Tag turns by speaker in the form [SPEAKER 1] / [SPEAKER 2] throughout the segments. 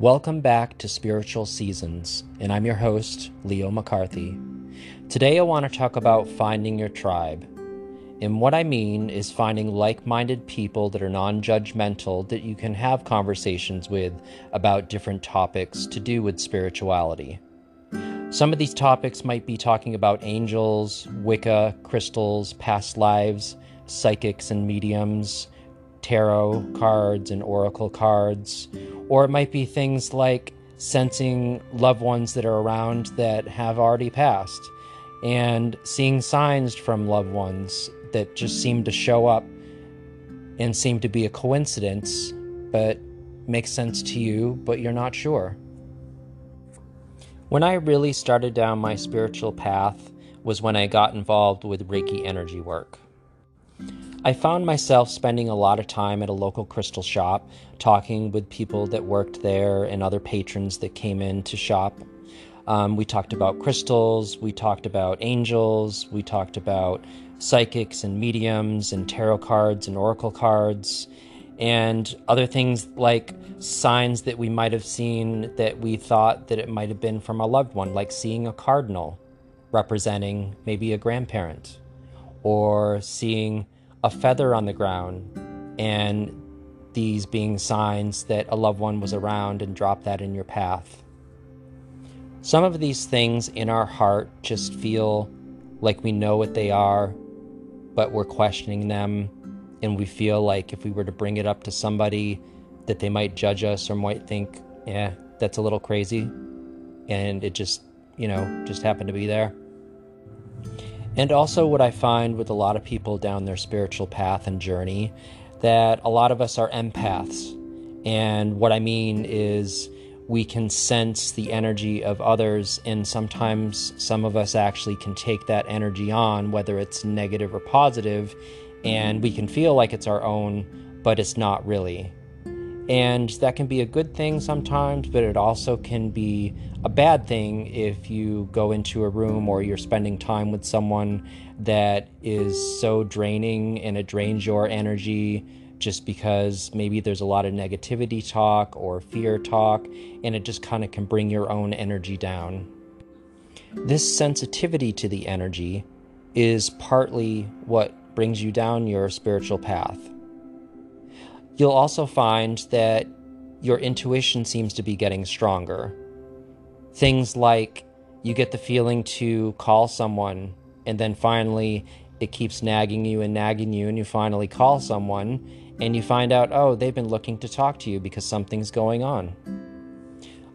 [SPEAKER 1] Welcome back to Spiritual Seasons, and I'm your host, Leo McCarthy. Today I want to talk about finding your tribe. And what I mean is finding like minded people that are non judgmental that you can have conversations with about different topics to do with spirituality. Some of these topics might be talking about angels, Wicca, crystals, past lives, psychics and mediums, tarot cards and oracle cards, or it might be things like sensing loved ones that are around that have already passed and seeing signs from loved ones that just seem to show up and seem to be a coincidence, but makes sense to you, but you're not sure. When I really started down my spiritual path was when I got involved with Reiki energy work. I found myself spending a lot of time at a local crystal shop, talking with people that worked there and other patrons that came in to shop. Um, we talked about crystals, we talked about angels, we talked about psychics and mediums and tarot cards and oracle cards and other things like signs that we might have seen that we thought that it might have been from a loved one, like seeing a cardinal representing maybe a grandparent or seeing a feather on the ground and these being signs that a loved one was around and dropped that in your path. Some of these things in our heart just feel like we know what they are, but we're questioning them. And we feel like if we were to bring it up to somebody, that they might judge us or might think, yeah, that's a little crazy. And it just, you know, just happened to be there. And also, what I find with a lot of people down their spiritual path and journey, that a lot of us are empaths. And what I mean is, we can sense the energy of others, and sometimes some of us actually can take that energy on, whether it's negative or positive, and we can feel like it's our own, but it's not really. And that can be a good thing sometimes, but it also can be a bad thing if you go into a room or you're spending time with someone that is so draining and it drains your energy just because maybe there's a lot of negativity talk or fear talk, and it just kind of can bring your own energy down. This sensitivity to the energy is partly what brings you down your spiritual path. You'll also find that your intuition seems to be getting stronger. Things like you get the feeling to call someone, and then finally it keeps nagging you and nagging you, and you finally call someone, and you find out, oh, they've been looking to talk to you because something's going on.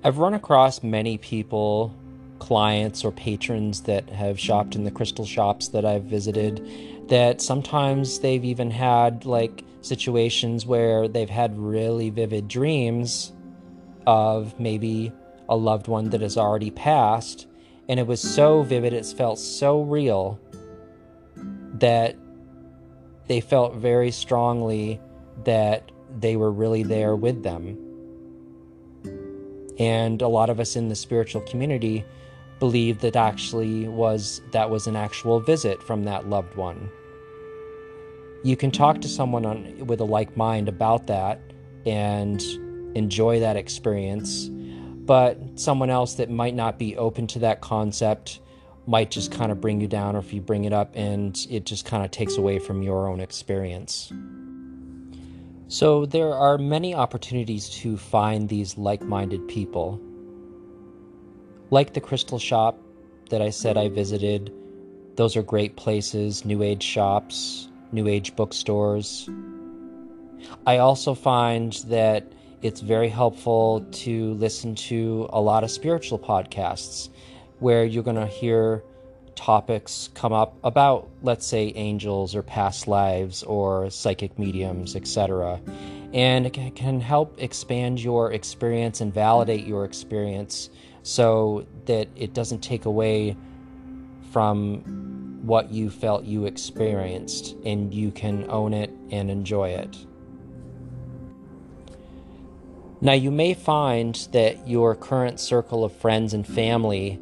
[SPEAKER 1] I've run across many people, clients, or patrons that have shopped in the crystal shops that I've visited that sometimes they've even had like situations where they've had really vivid dreams of maybe a loved one that has already passed and it was so vivid it felt so real that they felt very strongly that they were really there with them and a lot of us in the spiritual community believe that actually was that was an actual visit from that loved one. You can talk to someone on, with a like mind about that and enjoy that experience, but someone else that might not be open to that concept might just kind of bring you down, or if you bring it up and it just kind of takes away from your own experience. So, there are many opportunities to find these like minded people. Like the crystal shop that I said I visited, those are great places, New Age shops, New Age bookstores. I also find that it's very helpful to listen to a lot of spiritual podcasts where you're going to hear topics come up about, let's say, angels or past lives or psychic mediums, etc. And it can help expand your experience and validate your experience so that it doesn't take away from what you felt you experienced and you can own it and enjoy it. Now, you may find that your current circle of friends and family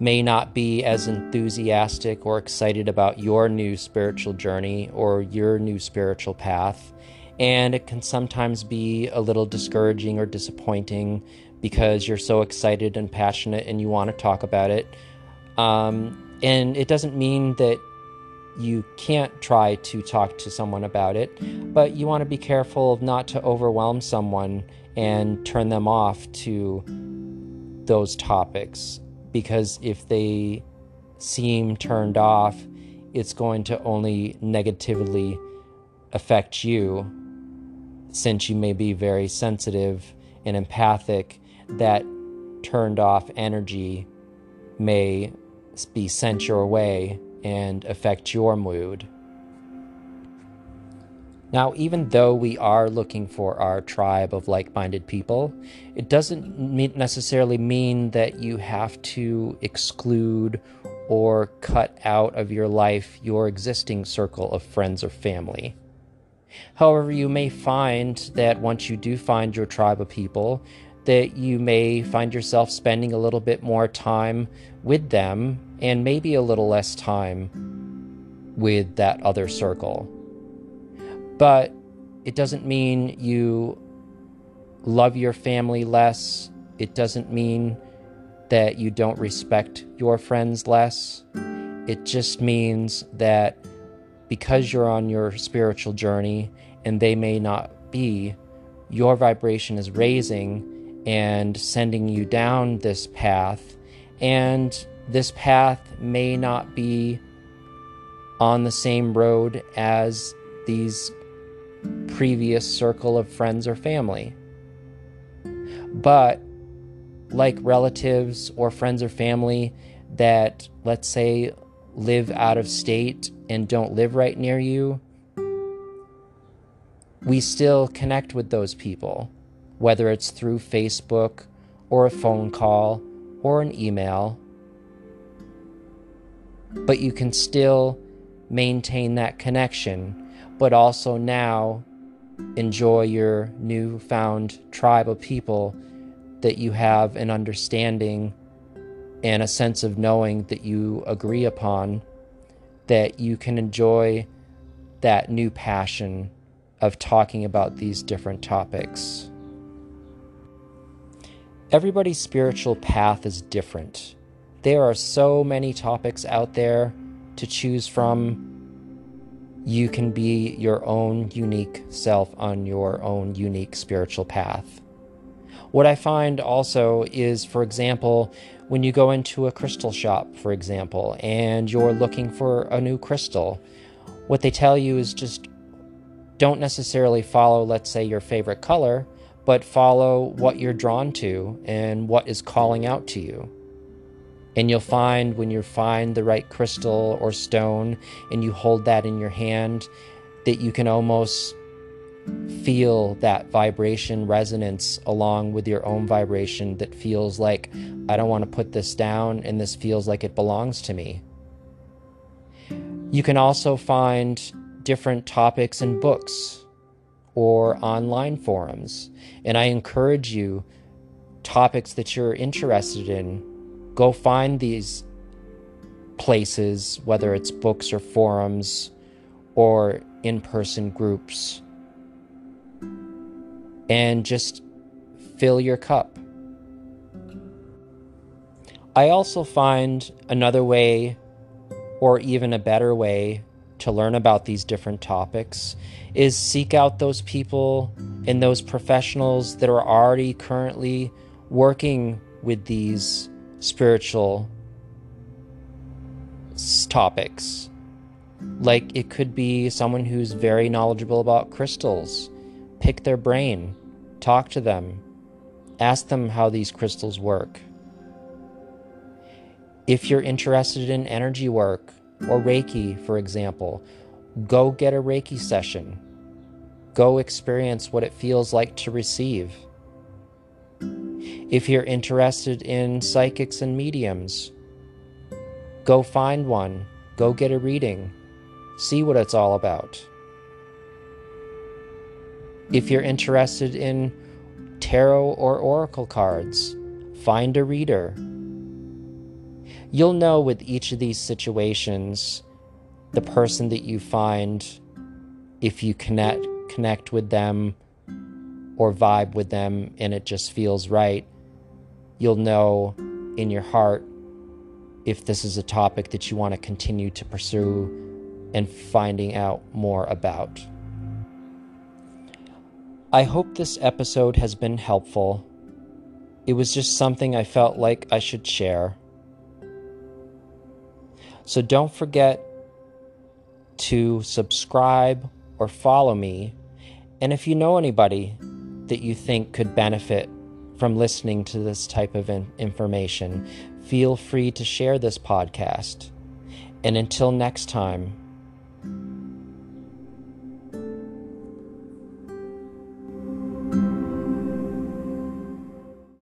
[SPEAKER 1] may not be as enthusiastic or excited about your new spiritual journey or your new spiritual path. And it can sometimes be a little discouraging or disappointing because you're so excited and passionate and you want to talk about it. Um, and it doesn't mean that you can't try to talk to someone about it, but you want to be careful of not to overwhelm someone and turn them off to those topics. Because if they seem turned off, it's going to only negatively affect you since you may be very sensitive and empathic that turned off energy may be sent your way and affect your mood. Now, even though we are looking for our tribe of like minded people, it doesn't necessarily mean that you have to exclude or cut out of your life your existing circle of friends or family. However, you may find that once you do find your tribe of people, that you may find yourself spending a little bit more time with them and maybe a little less time with that other circle. But it doesn't mean you love your family less. It doesn't mean that you don't respect your friends less. It just means that because you're on your spiritual journey and they may not be, your vibration is raising and sending you down this path. And this path may not be on the same road as these previous circle of friends or family. But like relatives or friends or family that, let's say, live out of state and don't live right near you, we still connect with those people, whether it's through Facebook or a phone call or an email. But you can still maintain that connection but also now enjoy your newfound tribe of people that you have an understanding and a sense of knowing that you agree upon, that you can enjoy that new passion of talking about these different topics. Everybody's spiritual path is different. There are so many topics out there to choose from you can be your own unique self on your own unique spiritual path. What I find also is, for example, when you go into a crystal shop, for example, and you're looking for a new crystal, what they tell you is just don't necessarily follow, let's say, your favorite color, but follow what you're drawn to and what is calling out to you. And you'll find when you find the right crystal or stone and you hold that in your hand, that you can almost feel that vibration resonance along with your own vibration that feels like, I don't want to put this down and this feels like it belongs to me. You can also find different topics in books or online forums. And I encourage you, topics that you're interested in, go find these places, whether it's books or forums or in person groups, and just fill your cup. I also find another way, or even a better way, to learn about these different topics is seek out those people and those professionals that are already currently working with these spiritual topics. Like it could be someone who's very knowledgeable about crystals. Pick their brain, talk to them, ask them how these crystals work. If you're interested in energy work or Reiki, for example, go get a Reiki session. Go experience what it feels like to receive. If you're interested in psychics and mediums, go find one, go get a reading, see what it's all about. If you're interested in tarot or oracle cards, find a reader. You'll know with each of these situations the person that you find if you connect connect with them or vibe with them and it just feels right you'll know in your heart if this is a topic that you want to continue to pursue and finding out more about. I hope this episode has been helpful. It was just something I felt like I should share. So don't forget to subscribe or follow me. And if you know anybody that you think could benefit from listening to this type of in- information, feel free to share this podcast. And until next time,